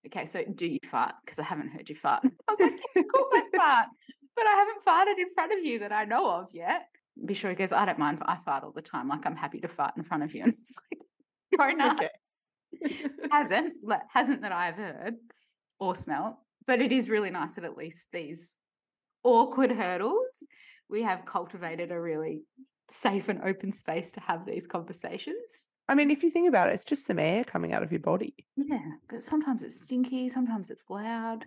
[SPEAKER 1] okay, so do you fart? Because I haven't heard you fart. I was like, yeah, course I fart, but I haven't farted in front of you that I know of yet. Be sure he goes, I don't mind. I fart all the time. Like I'm happy to fart in front of you. And it's like, very nice.
[SPEAKER 2] Okay.
[SPEAKER 1] hasn't hasn't that I've heard or smelt, but it is really nice that at least these awkward hurdles we have cultivated a really safe and open space to have these conversations.
[SPEAKER 2] I mean, if you think about it, it's just some air coming out of your body.
[SPEAKER 1] Yeah, but sometimes it's stinky, sometimes it's loud.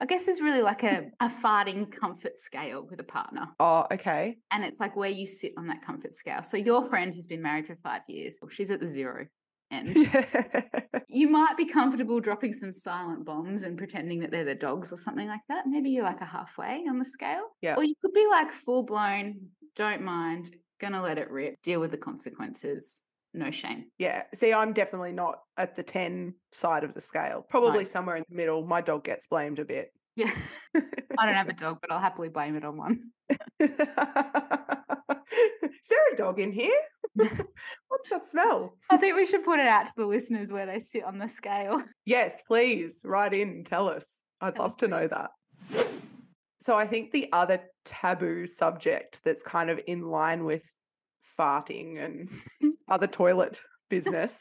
[SPEAKER 1] I guess there's really like mm. a, a farting comfort scale with a partner.
[SPEAKER 2] Oh, okay.
[SPEAKER 1] And it's like where you sit on that comfort scale. So your friend who's been married for five years, well, she's at the zero end. you might be comfortable dropping some silent bombs and pretending that they're the dogs or something like that. Maybe you're like a halfway on the scale.
[SPEAKER 2] Yeah.
[SPEAKER 1] Or you could be like full blown, don't mind, gonna let it rip, deal with the consequences, no shame.
[SPEAKER 2] yeah. See, I'm definitely not at the 10 side of the scale. Probably somewhere in the middle. My dog gets blamed a bit.
[SPEAKER 1] Yeah. I don't have a dog, but I'll happily blame it on one.
[SPEAKER 2] Is there a dog in here? What's that smell?
[SPEAKER 1] I think we should put it out to the listeners where they sit on the scale.
[SPEAKER 2] Yes, please write in and tell us. I'd
[SPEAKER 1] Tell
[SPEAKER 2] love
[SPEAKER 1] us
[SPEAKER 2] to know that. So I think the other taboo subject that's kind of in line with farting and other toilet business,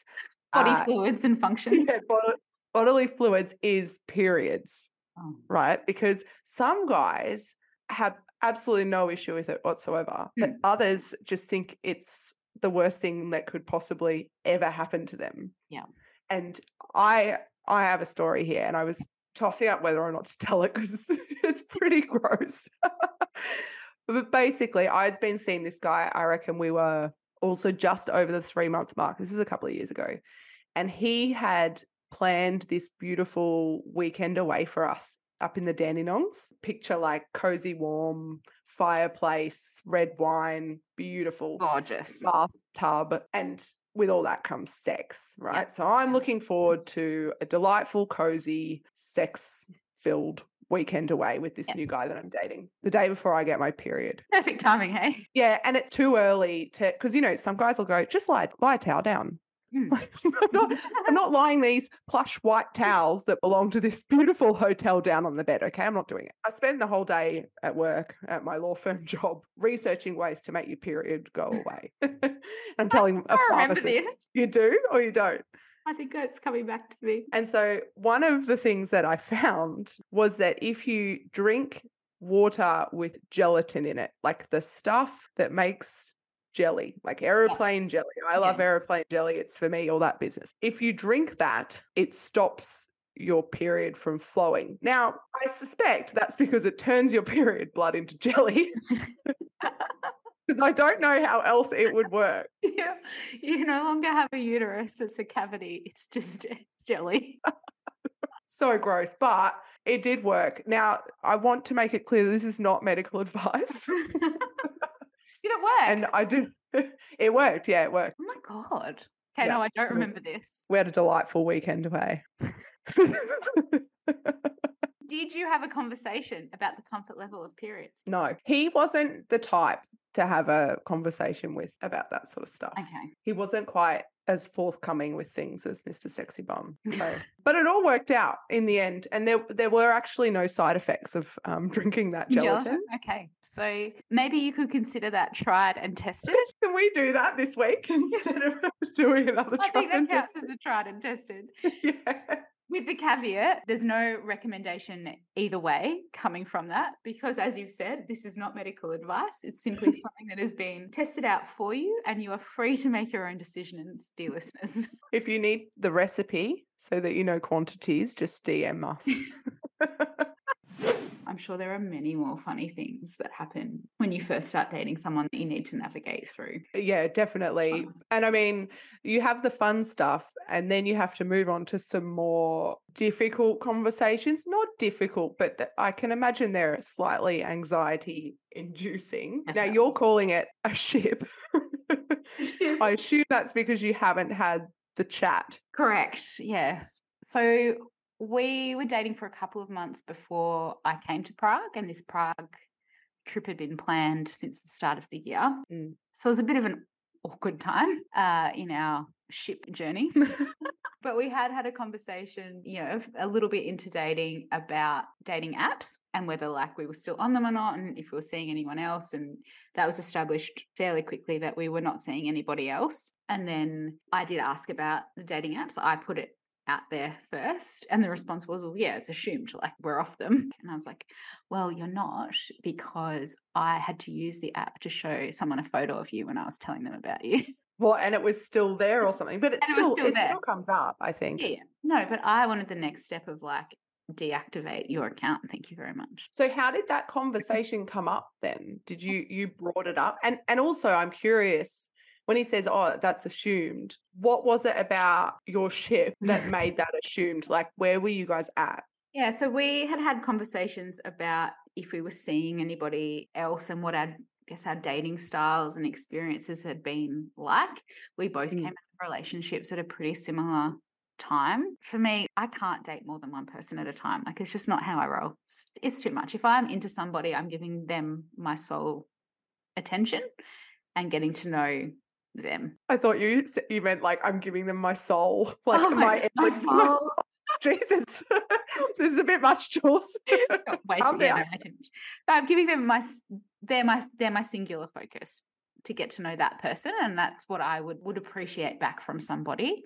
[SPEAKER 1] Body
[SPEAKER 2] uh,
[SPEAKER 1] fluids and functions.
[SPEAKER 2] yeah, bod- bodily fluids is periods,
[SPEAKER 1] Oh,
[SPEAKER 2] right? Because some guys have absolutely no issue with it whatsoever, but
[SPEAKER 1] Hmm.
[SPEAKER 2] others just think it's the worst thing that could possibly ever happen to them.
[SPEAKER 1] Yeah.
[SPEAKER 2] And I I have a story here, and I was tossing up whether or not to tell it because it's, it's pretty gross. but basically, I'd been seeing this guy. I reckon we were also just over the three month mark. This is a couple of years ago, and he had planned this beautiful weekend away for us up in the Dandenongs. Picture like cozy, warm fireplace, red wine, beautiful
[SPEAKER 1] gorgeous.
[SPEAKER 2] bathtub, and with all that comes sex, right? So I'm looking forward to a delightful, cozy, sex filled weekend away with this
[SPEAKER 1] Yep.
[SPEAKER 2] new guy that I'm dating the day before I get my period.
[SPEAKER 1] Perfect timing, hey?
[SPEAKER 2] Yeah, and it's too early to because you know some guys will go just lie lie a towel down.
[SPEAKER 1] Hmm.
[SPEAKER 2] Like, I'm not I'm not lying these plush white towels that belong to this beautiful hotel down on the bed. Okay, I'm not doing it. I spend the whole day at work at my law firm job researching ways to make your period go away. I'm telling a
[SPEAKER 1] I remember
[SPEAKER 2] pharmacist,
[SPEAKER 1] this.
[SPEAKER 2] you do or you don't.
[SPEAKER 1] I think it's coming back to me.
[SPEAKER 2] And so one of the things that I found was that if you drink water with gelatin in it, like the stuff that makes jelly, like aeroplane jelly. I love
[SPEAKER 1] Yeah.
[SPEAKER 2] aeroplane jelly. It's for me, all that business. If you drink that, it stops your period from flowing. Now, I suspect that's because it turns your period blood into jelly. Because I don't know how else it would work.
[SPEAKER 1] you, you no longer have a uterus, it's a cavity, it's just jelly.
[SPEAKER 2] So gross, but it did work. Now, I want to make it clear this is not medical advice.
[SPEAKER 1] Did it work?
[SPEAKER 2] and I do. It worked. Yeah, it worked.
[SPEAKER 1] oh my god. Okay,
[SPEAKER 2] Yeah,
[SPEAKER 1] no, I don't
[SPEAKER 2] so-
[SPEAKER 1] remember this.
[SPEAKER 2] We had a delightful weekend eh? away.
[SPEAKER 1] Did you have a conversation about the comfort level of periods?
[SPEAKER 2] no, he wasn't the type to have a conversation with about that sort of stuff.
[SPEAKER 1] Okay.
[SPEAKER 2] He wasn't quite as forthcoming with things as Mr. Sexy Bum. So, but it all worked out in the end, and there there were actually no side effects of um, drinking that gelatin.
[SPEAKER 1] Okay. So maybe you could consider that tried and tested.
[SPEAKER 2] Can we do that this week instead of doing another?
[SPEAKER 1] I think that counts as a tried and tested.
[SPEAKER 2] Yeah.
[SPEAKER 1] With the caveat, there's no recommendation either way coming from that because, as you've said, this is not medical advice. It's simply something that has been tested out for you, and you are free to make your own decisions, dear listeners.
[SPEAKER 2] If you need the recipe so that you know quantities, just DM us.
[SPEAKER 1] I'm sure there are many more funny things that happen when you first start dating someone that you need to navigate through.
[SPEAKER 2] yeah, definitely. And I mean, you have the fun stuff, and then you have to move on to some more difficult conversations. Not difficult, but th- I can imagine they're slightly anxiety inducing. Now, you're calling it a ship. I assume that's because you haven't had the chat.
[SPEAKER 1] Correct. Yes. So we were dating for a couple of months before I came to Prague, and this Prague trip had been planned since the start of the year.
[SPEAKER 2] Mm.
[SPEAKER 1] So it was a bit of an awkward time uh, in our ship journey. but we had had a conversation, you know, a little bit into dating about dating apps and whether like we were still on them or not and if we were seeing anyone else and that was established fairly quickly that we were not seeing anybody else and then i did ask about the dating apps i put it out there first and the mm-hmm. response was well yeah it's assumed like we're off them. And i was like well you're not because i had to use the app to show someone a photo of you when i was telling them about you.
[SPEAKER 2] Well and it was still there or something but it
[SPEAKER 1] And it
[SPEAKER 2] still
[SPEAKER 1] still
[SPEAKER 2] it still comes up i think.
[SPEAKER 1] Yeah, yeah. No but i wanted the next step of like deactivate your account thank you very much.
[SPEAKER 2] So how did that conversation come up then? Did you you brought it up? And and also I'm curious when he says, "Oh, that's assumed." What was it about your ship that made that assumed? Like where were you guys at?
[SPEAKER 1] Yeah, so we had had conversations about if we were seeing anybody else and what our I guess our dating styles and experiences had been like. We both
[SPEAKER 2] Mm.
[SPEAKER 1] came out of relationships at a pretty similar time. For me, I can't date more than one person at a time. Like it's just not how I roll. It's, it's too much. If I'm into somebody, I'm giving them my sole attention and getting to know them.
[SPEAKER 2] I thought you you meant like I'm giving them my soul, like
[SPEAKER 1] Oh
[SPEAKER 2] my,
[SPEAKER 1] my soul.
[SPEAKER 2] Jesus, this is a bit much, Jules.
[SPEAKER 1] Way too, yeah, no, too much. But I'm giving them my they're my they're my singular focus to get to know that person, and that's what I would would appreciate back from somebody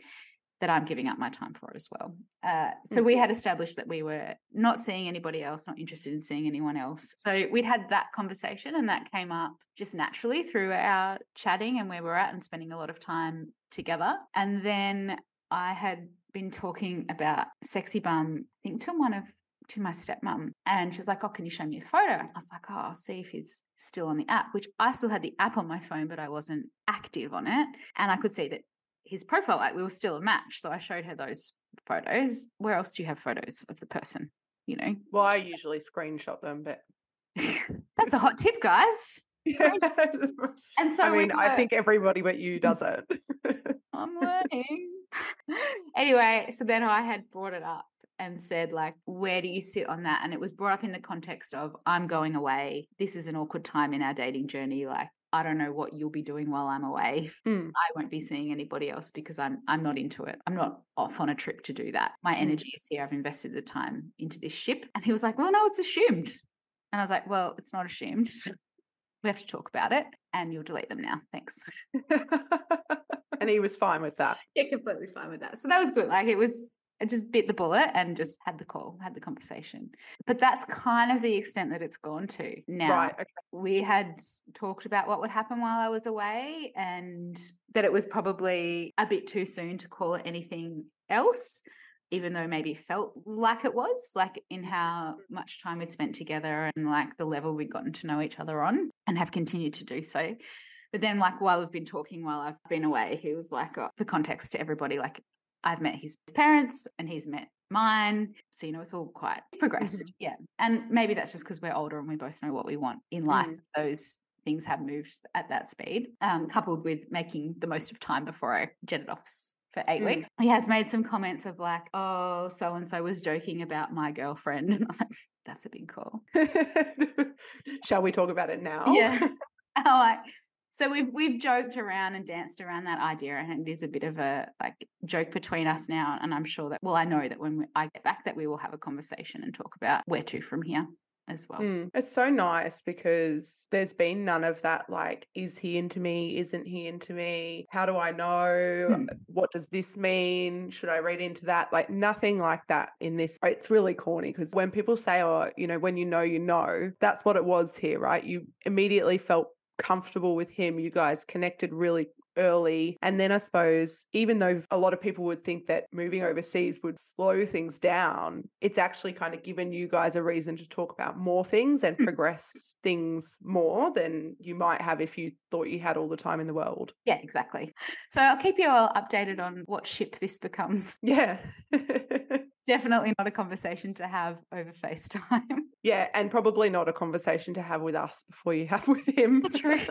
[SPEAKER 1] that I'm giving up my time for as well. Uh, so we had established that we were not seeing anybody else, not interested in seeing anyone else. So we'd had that conversation, and that came up just naturally through our chatting and where we're at and spending a lot of time together. And then I had been talking about sexy bum, I think to one of to my stepmom, and she was like, "Oh, can you show me a photo?" I was like, "Oh, I'll see if he's still on the app." Which I still had the app on my phone, but I wasn't active on it, and I could see that his profile, like we were still a match. So I showed her those photos. Where else do you have photos of the person? You know,
[SPEAKER 2] Well, I usually screenshot them, but
[SPEAKER 1] that's a hot tip, guys. And so
[SPEAKER 2] I mean, I think everybody but you does it.
[SPEAKER 1] I'm learning. anyway, so then I had brought it up and said, like, where do you sit on that? And it was brought up in the context of I'm going away. This is an awkward time in our dating journey. Like, I don't know what you'll be doing while I'm away.
[SPEAKER 2] Mm.
[SPEAKER 1] I won't be seeing anybody else because I'm I'm not into it. I'm not off on a trip to do that. My
[SPEAKER 2] Mm.
[SPEAKER 1] energy is here. I've invested the time into this ship. And he was like, Well, no, it's assumed. And I was like, Well, it's not assumed. We have to talk about it and you'll delete them now. Thanks.
[SPEAKER 2] and he was fine with that.
[SPEAKER 1] Yeah, completely fine with that. So that was good. Like it was, I just bit the bullet and just had the call, had the conversation. But that's kind of the extent that it's gone to now.
[SPEAKER 2] Right. Okay.
[SPEAKER 1] We had talked about what would happen while I was away and that it was probably a bit too soon to call it anything else. Even though maybe it felt like it was, like in how much time we'd spent together and like the level we'd gotten to know each other on and have continued to do so. But then, like, while we've been talking while I've been away, he was like, oh, for context to everybody, like, I've met his parents and he's met mine. So, you know, it's all quite progressed. Yeah. And maybe that's just because we're older and we both know what we want in life.
[SPEAKER 2] Mm.
[SPEAKER 1] Those things have moved at that speed, um, coupled with making the most of time before I jetted off for eight
[SPEAKER 2] Mm.
[SPEAKER 1] weeks. He has made some comments of like, oh, so and so was joking about my girlfriend. And I was like, that's a big call.
[SPEAKER 2] Shall we talk about it now?
[SPEAKER 1] Yeah. I'm like, so we've we've joked around and danced around that idea, and it is a bit of a like joke between us now. And I'm sure that well, I know that when we, I get back, that we will have a conversation and talk about where to from here as well.
[SPEAKER 2] Mm. It's so nice because there's been none of that like, is he into me? Isn't he into me? How do I know?
[SPEAKER 1] Mm.
[SPEAKER 2] What does this mean? Should I read into that? Like, nothing like that in this. It's really corny because when people say, oh, you know, when you know, you know, that's what it was here, right? You immediately felt comfortable with him. You guys connected really early. And then I suppose, even though a lot of people would think that moving overseas would slow things down, it's actually kind of given you guys a reason to talk about more things and
[SPEAKER 1] Mm.
[SPEAKER 2] progress things more than you might have if you thought you had all the time in the world.
[SPEAKER 1] Yeah, exactly. So I'll keep you all updated on what ship this becomes.
[SPEAKER 2] Yeah.
[SPEAKER 1] Definitely not a conversation to have over FaceTime.
[SPEAKER 2] yeah. And probably not a conversation to have with us before you have with him.
[SPEAKER 1] True.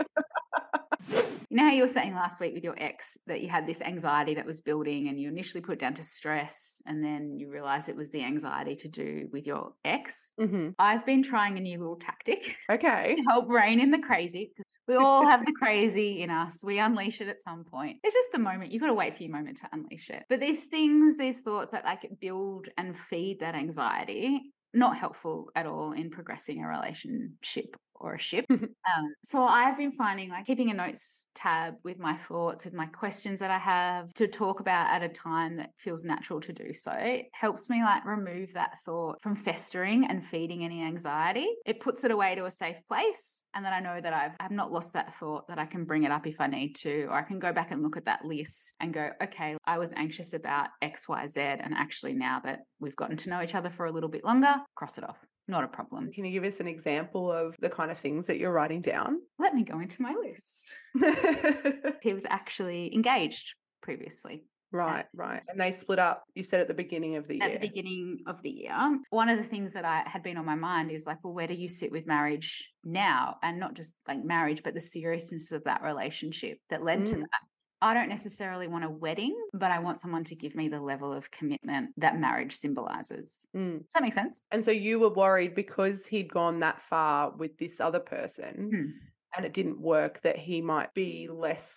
[SPEAKER 1] You know how you were saying last week with your ex that you had this anxiety that was building and you initially put it down to stress and then you realized it was the anxiety to do with your ex?
[SPEAKER 2] hmm
[SPEAKER 1] I've been trying a new little tactic
[SPEAKER 2] Okay.
[SPEAKER 1] to help rein in the crazy. We all have the crazy in us. We unleash it at some point. It's just the moment. You've got to wait for your moment to unleash it. But these things, these thoughts that like build and feed that anxiety, not helpful at all in progressing a relationship or a ship. um, so I've been finding like keeping a notes tab with my thoughts, with my questions that I have to talk about at a time that feels natural to do so. It helps me like remove that thought from festering and feeding any anxiety. It puts it away to a safe place. And then I know that I've, I've not lost that thought, that I can bring it up if I need to, or I can go back and look at that list and go, okay, I was anxious about X, Y, Z. And actually, now that we've gotten to know each other for a little bit longer, cross it off not a problem.
[SPEAKER 2] Can you give us an example of the kind of things that you're writing down?
[SPEAKER 1] Let me go into my list. he was actually engaged previously.
[SPEAKER 2] Right, right. And they split up, you said at the beginning of the year.
[SPEAKER 1] At the beginning of the year. One of the things that I had been on my mind is like, well, where do you sit with marriage now? And not just like marriage, but the seriousness of that relationship that led mm. to that. I don't necessarily want a wedding, but I want someone to give me the level of commitment that marriage symbolizes.
[SPEAKER 2] Mm.
[SPEAKER 1] Does that make sense?
[SPEAKER 2] And so you were worried because he'd gone that far with this other person
[SPEAKER 1] mm.
[SPEAKER 2] and it didn't work that he might be less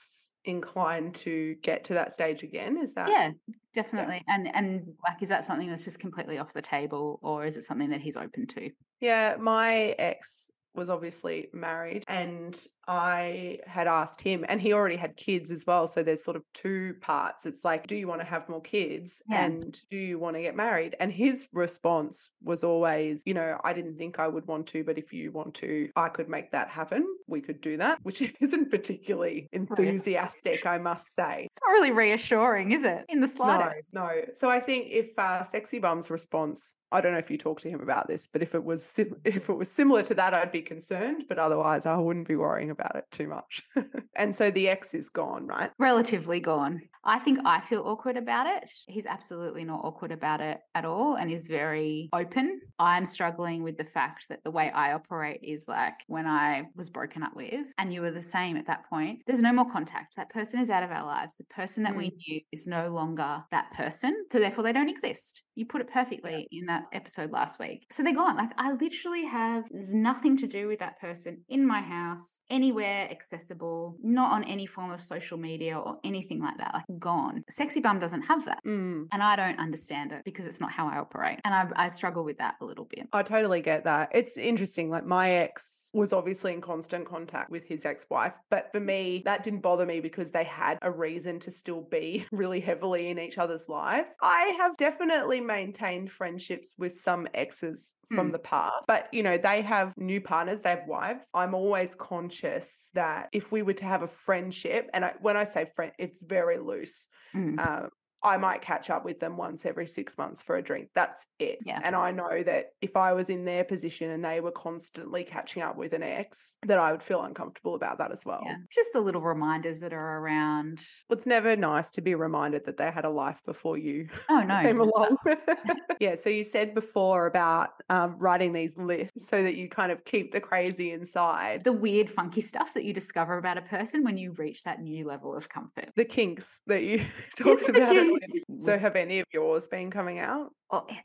[SPEAKER 2] inclined to get to that stage again is that
[SPEAKER 1] yeah definitely yeah. and and like is that something that's just completely off the table or is it something that he's open to
[SPEAKER 2] yeah my ex was obviously married and I had asked him, and he already had kids as well. So there's sort of two parts. It's like, do you want to have more kids?
[SPEAKER 1] Yeah.
[SPEAKER 2] And do you want to get married? And his response was always, you know, I didn't think I would want to, but if you want to, I could make that happen. We could do that, which isn't particularly enthusiastic, I must say.
[SPEAKER 1] It's not really reassuring, is it? In the slightest.
[SPEAKER 2] No, no. So I think if uh, Sexy Bum's response I don't know if you talked to him about this, but if it was sim- if it was similar to that, I'd be concerned. But otherwise, I wouldn't be worrying about it too much. and so the ex is gone, right?
[SPEAKER 1] Relatively gone. I think I feel awkward about it. He's absolutely not awkward about it at all and is very open. I'm struggling with the fact that the way I operate is like when I was broken up with and you were the same at that point, there's no more contact. That person is out of our lives. The person that mm. we knew is no longer that person. So therefore, they don't exist. You put it perfectly in that episode last week. So they're gone. Like I literally have nothing to do with that person in my house, anywhere accessible, not on any form of social media or anything like that. Like gone. Sexy Bum doesn't have that.
[SPEAKER 2] Mm.
[SPEAKER 1] And I don't understand it because it's not how I operate. And I, I struggle with that a little bit.
[SPEAKER 2] I totally get that. It's interesting. Like my ex was obviously in constant contact with his ex wife. But for me, that didn't bother me because they had a reason to still be really heavily in each other's lives. I have definitely maintained friendships with some exes from
[SPEAKER 1] Hmm.
[SPEAKER 2] the past. But, you know, they have new partners, they have wives. I'm always conscious that if we were to have a friendship, and I, when I say friend, it's very loose.
[SPEAKER 1] Mm.
[SPEAKER 2] Um, I might catch up with them once every six months for a drink. That's it.
[SPEAKER 1] Yeah.
[SPEAKER 2] And I know that if I was in their position and they were constantly catching up with an ex, that I would feel uncomfortable about that as well.
[SPEAKER 1] Yeah. Just the little reminders that are around.
[SPEAKER 2] It's never nice to be reminded that they had a life before you
[SPEAKER 1] Oh, no.
[SPEAKER 2] came along. yeah. So you said before about um, writing these lists so that you kind of keep the crazy inside.
[SPEAKER 1] The weird, funky stuff that you discover about a person when you reach that new level of comfort.
[SPEAKER 2] The kinks that you talked about. So have any of yours been coming out?
[SPEAKER 1] Well, I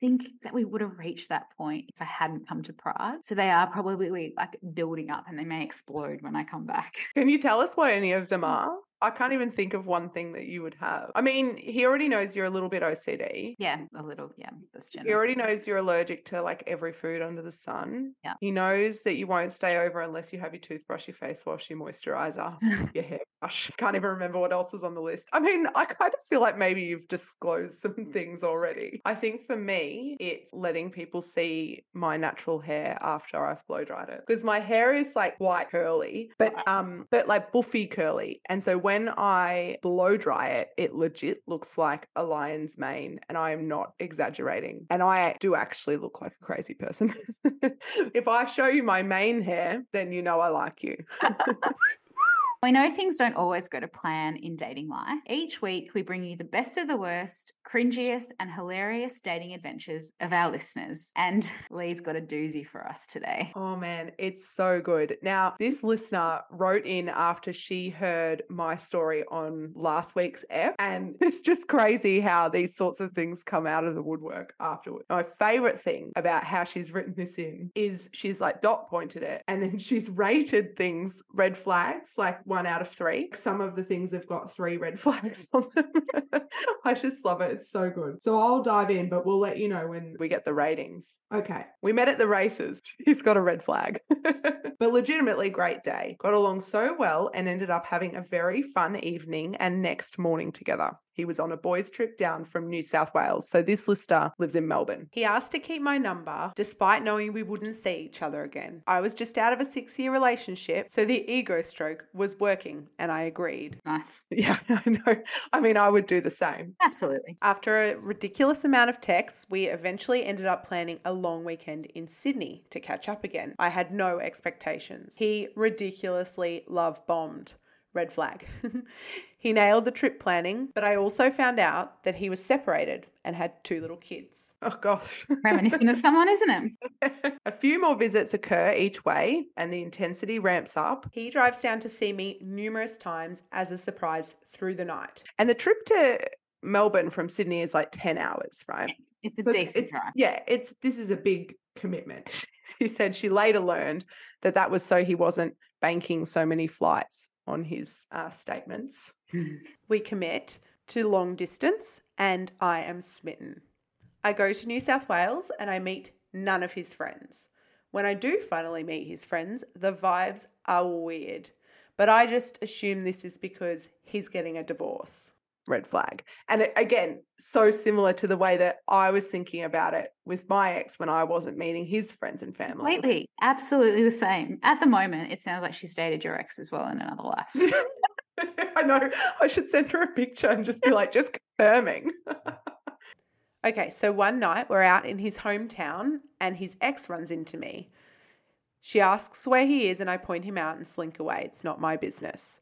[SPEAKER 1] think that we would have reached that point if I hadn't come to Prague. So they are probably like building up and they may explode when I come back.
[SPEAKER 2] Can you tell us what any of them oh. are? I can't even think of one thing that you would have. I mean, he already knows you're a little bit OCD.
[SPEAKER 1] Yeah, a little. Yeah, that's generous.
[SPEAKER 2] He already knows you're allergic to like every food under the sun.
[SPEAKER 1] Yeah.
[SPEAKER 2] He knows that you won't stay over unless you have your toothbrush, your face wash, your moisturizer, your hairbrush. Can't even remember what else is on the list. I mean, I kind of feel like maybe you've disclosed some things already. I think for me, it's letting people see my natural hair after I've blow dried it. Because my hair is like white curly, but um, but like buffy curly. And so when I blow dry it, it legit looks like a lion's mane, and I am not exaggerating. And I do actually look like a crazy person. if I show you my mane hair, then you know I like you.
[SPEAKER 1] We know things don't always go to plan in dating life. Each week, we bring you the best of the worst, cringiest, and hilarious dating adventures of our listeners. And Lee's got a doozy for us today.
[SPEAKER 2] Oh man, it's so good. Now, this listener wrote in after she heard my story on last week's F, and it's just crazy how these sorts of things come out of the woodwork afterwards. My favorite thing about how she's written this in is she's like dot pointed it, and then she's rated things red flags, like one out of three. Some of the things have got three red flags on them. I just love it. It's so good. So I'll dive in, but we'll let you know when we get the ratings. Okay. We met at the races. He's got a red flag. but legitimately great day. Got along so well and ended up having a very fun evening and next morning together. He was on a boys' trip down from New South Wales, so this lister lives in Melbourne. He asked to keep my number despite knowing we wouldn't see each other again. I was just out of a six year relationship, so the ego stroke was working, and I agreed.
[SPEAKER 1] Nice.
[SPEAKER 2] Yeah, I know. I mean, I would do the same.
[SPEAKER 1] Absolutely.
[SPEAKER 2] After a ridiculous amount of texts, we eventually ended up planning a long weekend in Sydney to catch up again. I had no expectations. He ridiculously love bombed. Red flag. he nailed the trip planning, but I also found out that he was separated and had two little kids. Oh gosh.
[SPEAKER 1] Reminiscent of someone, isn't
[SPEAKER 2] it? a few more visits occur each way and the intensity ramps up. He drives down to see me numerous times as a surprise through the night. And the trip to Melbourne from Sydney is like 10 hours, right?
[SPEAKER 1] It's a so decent it's, drive.
[SPEAKER 2] Yeah, it's this is a big commitment. She said she later learned that that was so he wasn't banking so many flights on his uh, statements. we commit to long distance and I am smitten. I go to New South Wales and I meet none of his friends. When I do finally meet his friends, the vibes are weird. But I just assume this is because he's getting a divorce. Red flag. And again, so similar to the way that I was thinking about it with my ex when I wasn't meeting his friends and family.
[SPEAKER 1] Completely. Absolutely the same. At the moment, it sounds like she's dated your ex as well in another life.
[SPEAKER 2] I know. I should send her a picture and just be like, just confirming. okay, so one night we're out in his hometown and his ex runs into me. She asks where he is and I point him out and slink away. It's not my business.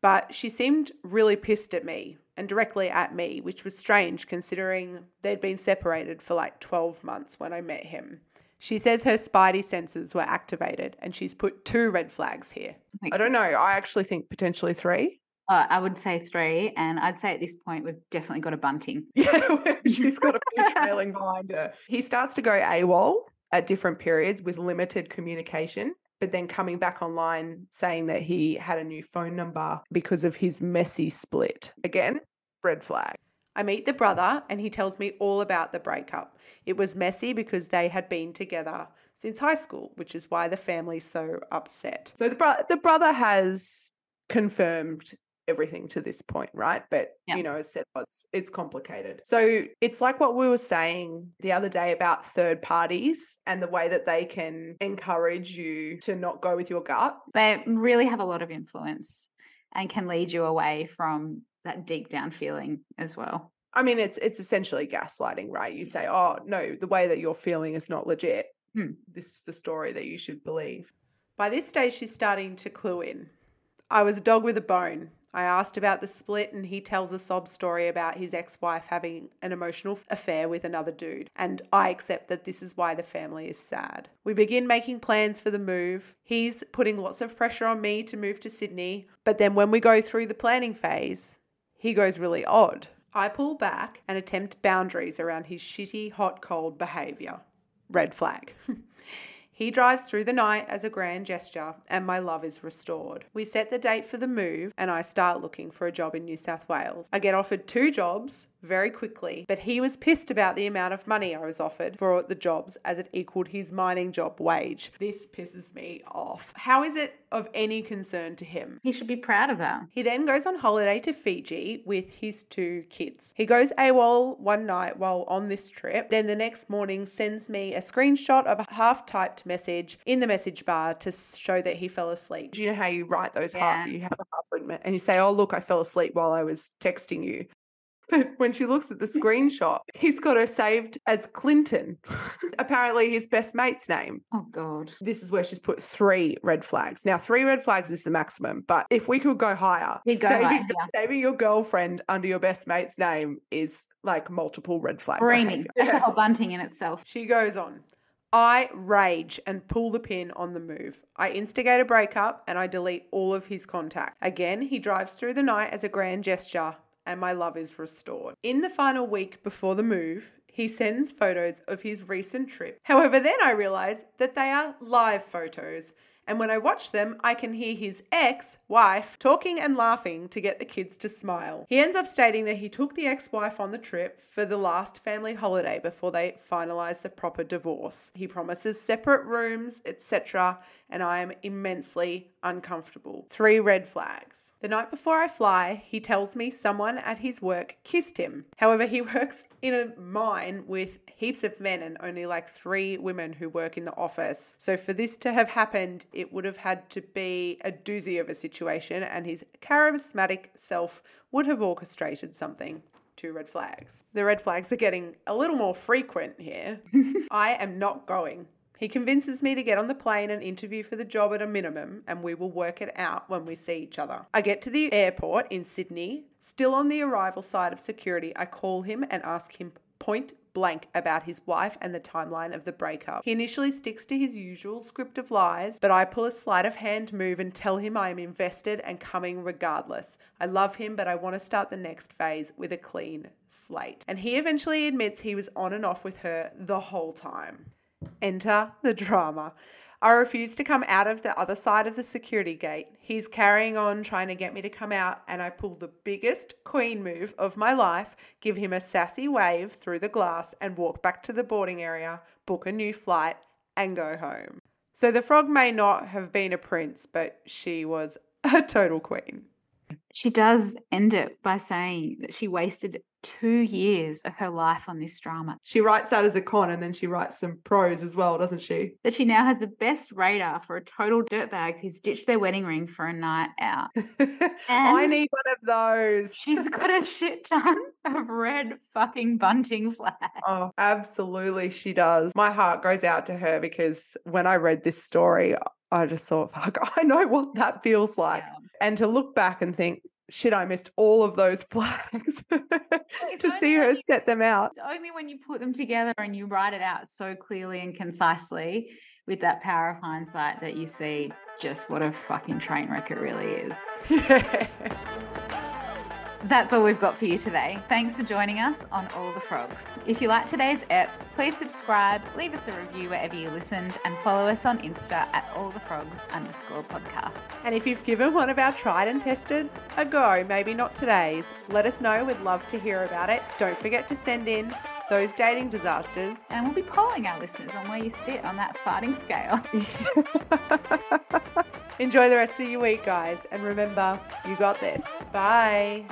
[SPEAKER 2] But she seemed really pissed at me and directly at me, which was strange considering they'd been separated for like 12 months when I met him. She says her spidey senses were activated and she's put two red flags here. I don't know. I actually think potentially three.
[SPEAKER 1] Uh, I would say three, and I'd say at this point we've definitely got a bunting.
[SPEAKER 2] Yeah, she's got a big trailing behind her. He starts to go AWOL at different periods with limited communication but then coming back online saying that he had a new phone number because of his messy split. Again, red flag. I meet the brother and he tells me all about the breakup. It was messy because they had been together since high school, which is why the family's so upset. So the, bro- the brother has confirmed everything to this point, right? But yeah. you know, as said, it's, it's complicated. So it's like what we were saying the other day about third parties and the way that they can encourage you to not go with your gut.
[SPEAKER 1] They really have a lot of influence and can lead you away from that deep down feeling as well.
[SPEAKER 2] I mean, it's it's essentially gaslighting, right? You say, "Oh no, the way that you're feeling is not legit. Hmm. This is the story that you should believe." By this stage, she's starting to clue in. I was a dog with a bone. I asked about the split, and he tells a sob story about his ex wife having an emotional affair with another dude. And I accept that this is why the family is sad. We begin making plans for the move. He's putting lots of pressure on me to move to Sydney. But then when we go through the planning phase, he goes really odd. I pull back and attempt boundaries around his shitty, hot, cold behaviour. Red flag. He drives through the night as a grand gesture, and my love is restored. We set the date for the move, and I start looking for a job in New South Wales. I get offered two jobs very quickly, but he was pissed about the amount of money I was offered for the jobs as it equaled his mining job wage. This pisses me off. How is it of any concern to him?
[SPEAKER 1] He should be proud of that.
[SPEAKER 2] He then goes on holiday to Fiji with his two kids. He goes AWOL one night while on this trip, then the next morning sends me a screenshot of a half typed message in the message bar to show that he fell asleep. Do you know how you write those yeah. half? You have a half and you say, "Oh, look, I fell asleep while I was texting you." But when she looks at the screenshot, he's got her saved as Clinton. Apparently, his best mate's name.
[SPEAKER 1] Oh God.
[SPEAKER 2] This is where she's put three red flags. Now, three red flags is the maximum, but if we could go higher,
[SPEAKER 1] We'd go
[SPEAKER 2] saving,
[SPEAKER 1] higher, yeah.
[SPEAKER 2] saving your girlfriend under your best mate's name is like multiple red flags.
[SPEAKER 1] Screaming. That's a whole bunting in itself.
[SPEAKER 2] She goes on. I rage and pull the pin on the move. I instigate a breakup and I delete all of his contact. Again, he drives through the night as a grand gesture and my love is restored. In the final week before the move, he sends photos of his recent trip. However, then I realize that they are live photos. And when I watch them, I can hear his ex wife talking and laughing to get the kids to smile. He ends up stating that he took the ex wife on the trip for the last family holiday before they finalised the proper divorce. He promises separate rooms, etc., and I am immensely uncomfortable. Three red flags. The night before I fly, he tells me someone at his work kissed him. However, he works in a mine with heaps of men and only like three women who work in the office. So for this to have happened, it would have had to be a doozy of a situation, and his charismatic self would have orchestrated something. Two red flags. The red flags are getting a little more frequent here. I am not going. He convinces me to get on the plane and interview for the job at a minimum, and we will work it out when we see each other. I get to the airport in Sydney. Still on the arrival side of security, I call him and ask him point blank about his wife and the timeline of the breakup. He initially sticks to his usual script of lies, but I pull a sleight of hand move and tell him I am invested and coming regardless. I love him, but I want to start the next phase with a clean slate. And he eventually admits he was on and off with her the whole time. Enter the drama. I refuse to come out of the other side of the security gate. He's carrying on trying to get me to come out, and I pull the biggest queen move of my life, give him a sassy wave through the glass, and walk back to the boarding area, book a new flight, and go home. So the frog may not have been a prince, but she was a total queen.
[SPEAKER 1] She does end it by saying that she wasted two years of her life on this drama.
[SPEAKER 2] She writes that as a con and then she writes some pros as well, doesn't she?
[SPEAKER 1] That she now has the best radar for a total dirtbag who's ditched their wedding ring for a night out.
[SPEAKER 2] I need one of those.
[SPEAKER 1] She's got a shit ton of red fucking bunting flags.
[SPEAKER 2] Oh, absolutely, she does. My heart goes out to her because when I read this story, I just thought, fuck, I know what that feels like.
[SPEAKER 1] Yeah.
[SPEAKER 2] And to look back and think, shit, I missed all of those flags to see her
[SPEAKER 1] you-
[SPEAKER 2] set them out.
[SPEAKER 1] Only when you put them together and you write it out so clearly and concisely with that power of hindsight that you see just what a fucking train wreck it really is. That's all we've got for you today. Thanks for joining us on All the Frogs. If you like today's ep, please subscribe, leave us a review wherever you listened, and follow us on Insta at All the Frogs underscore podcast.
[SPEAKER 2] and if you've given one of our tried and tested a go, maybe not today's, let us know. We'd love to hear about it. Don't forget to send in those dating disasters.
[SPEAKER 1] And we'll be polling our listeners on where you sit on that farting scale.
[SPEAKER 2] Enjoy the rest of your week, guys. And remember, you got this. Bye.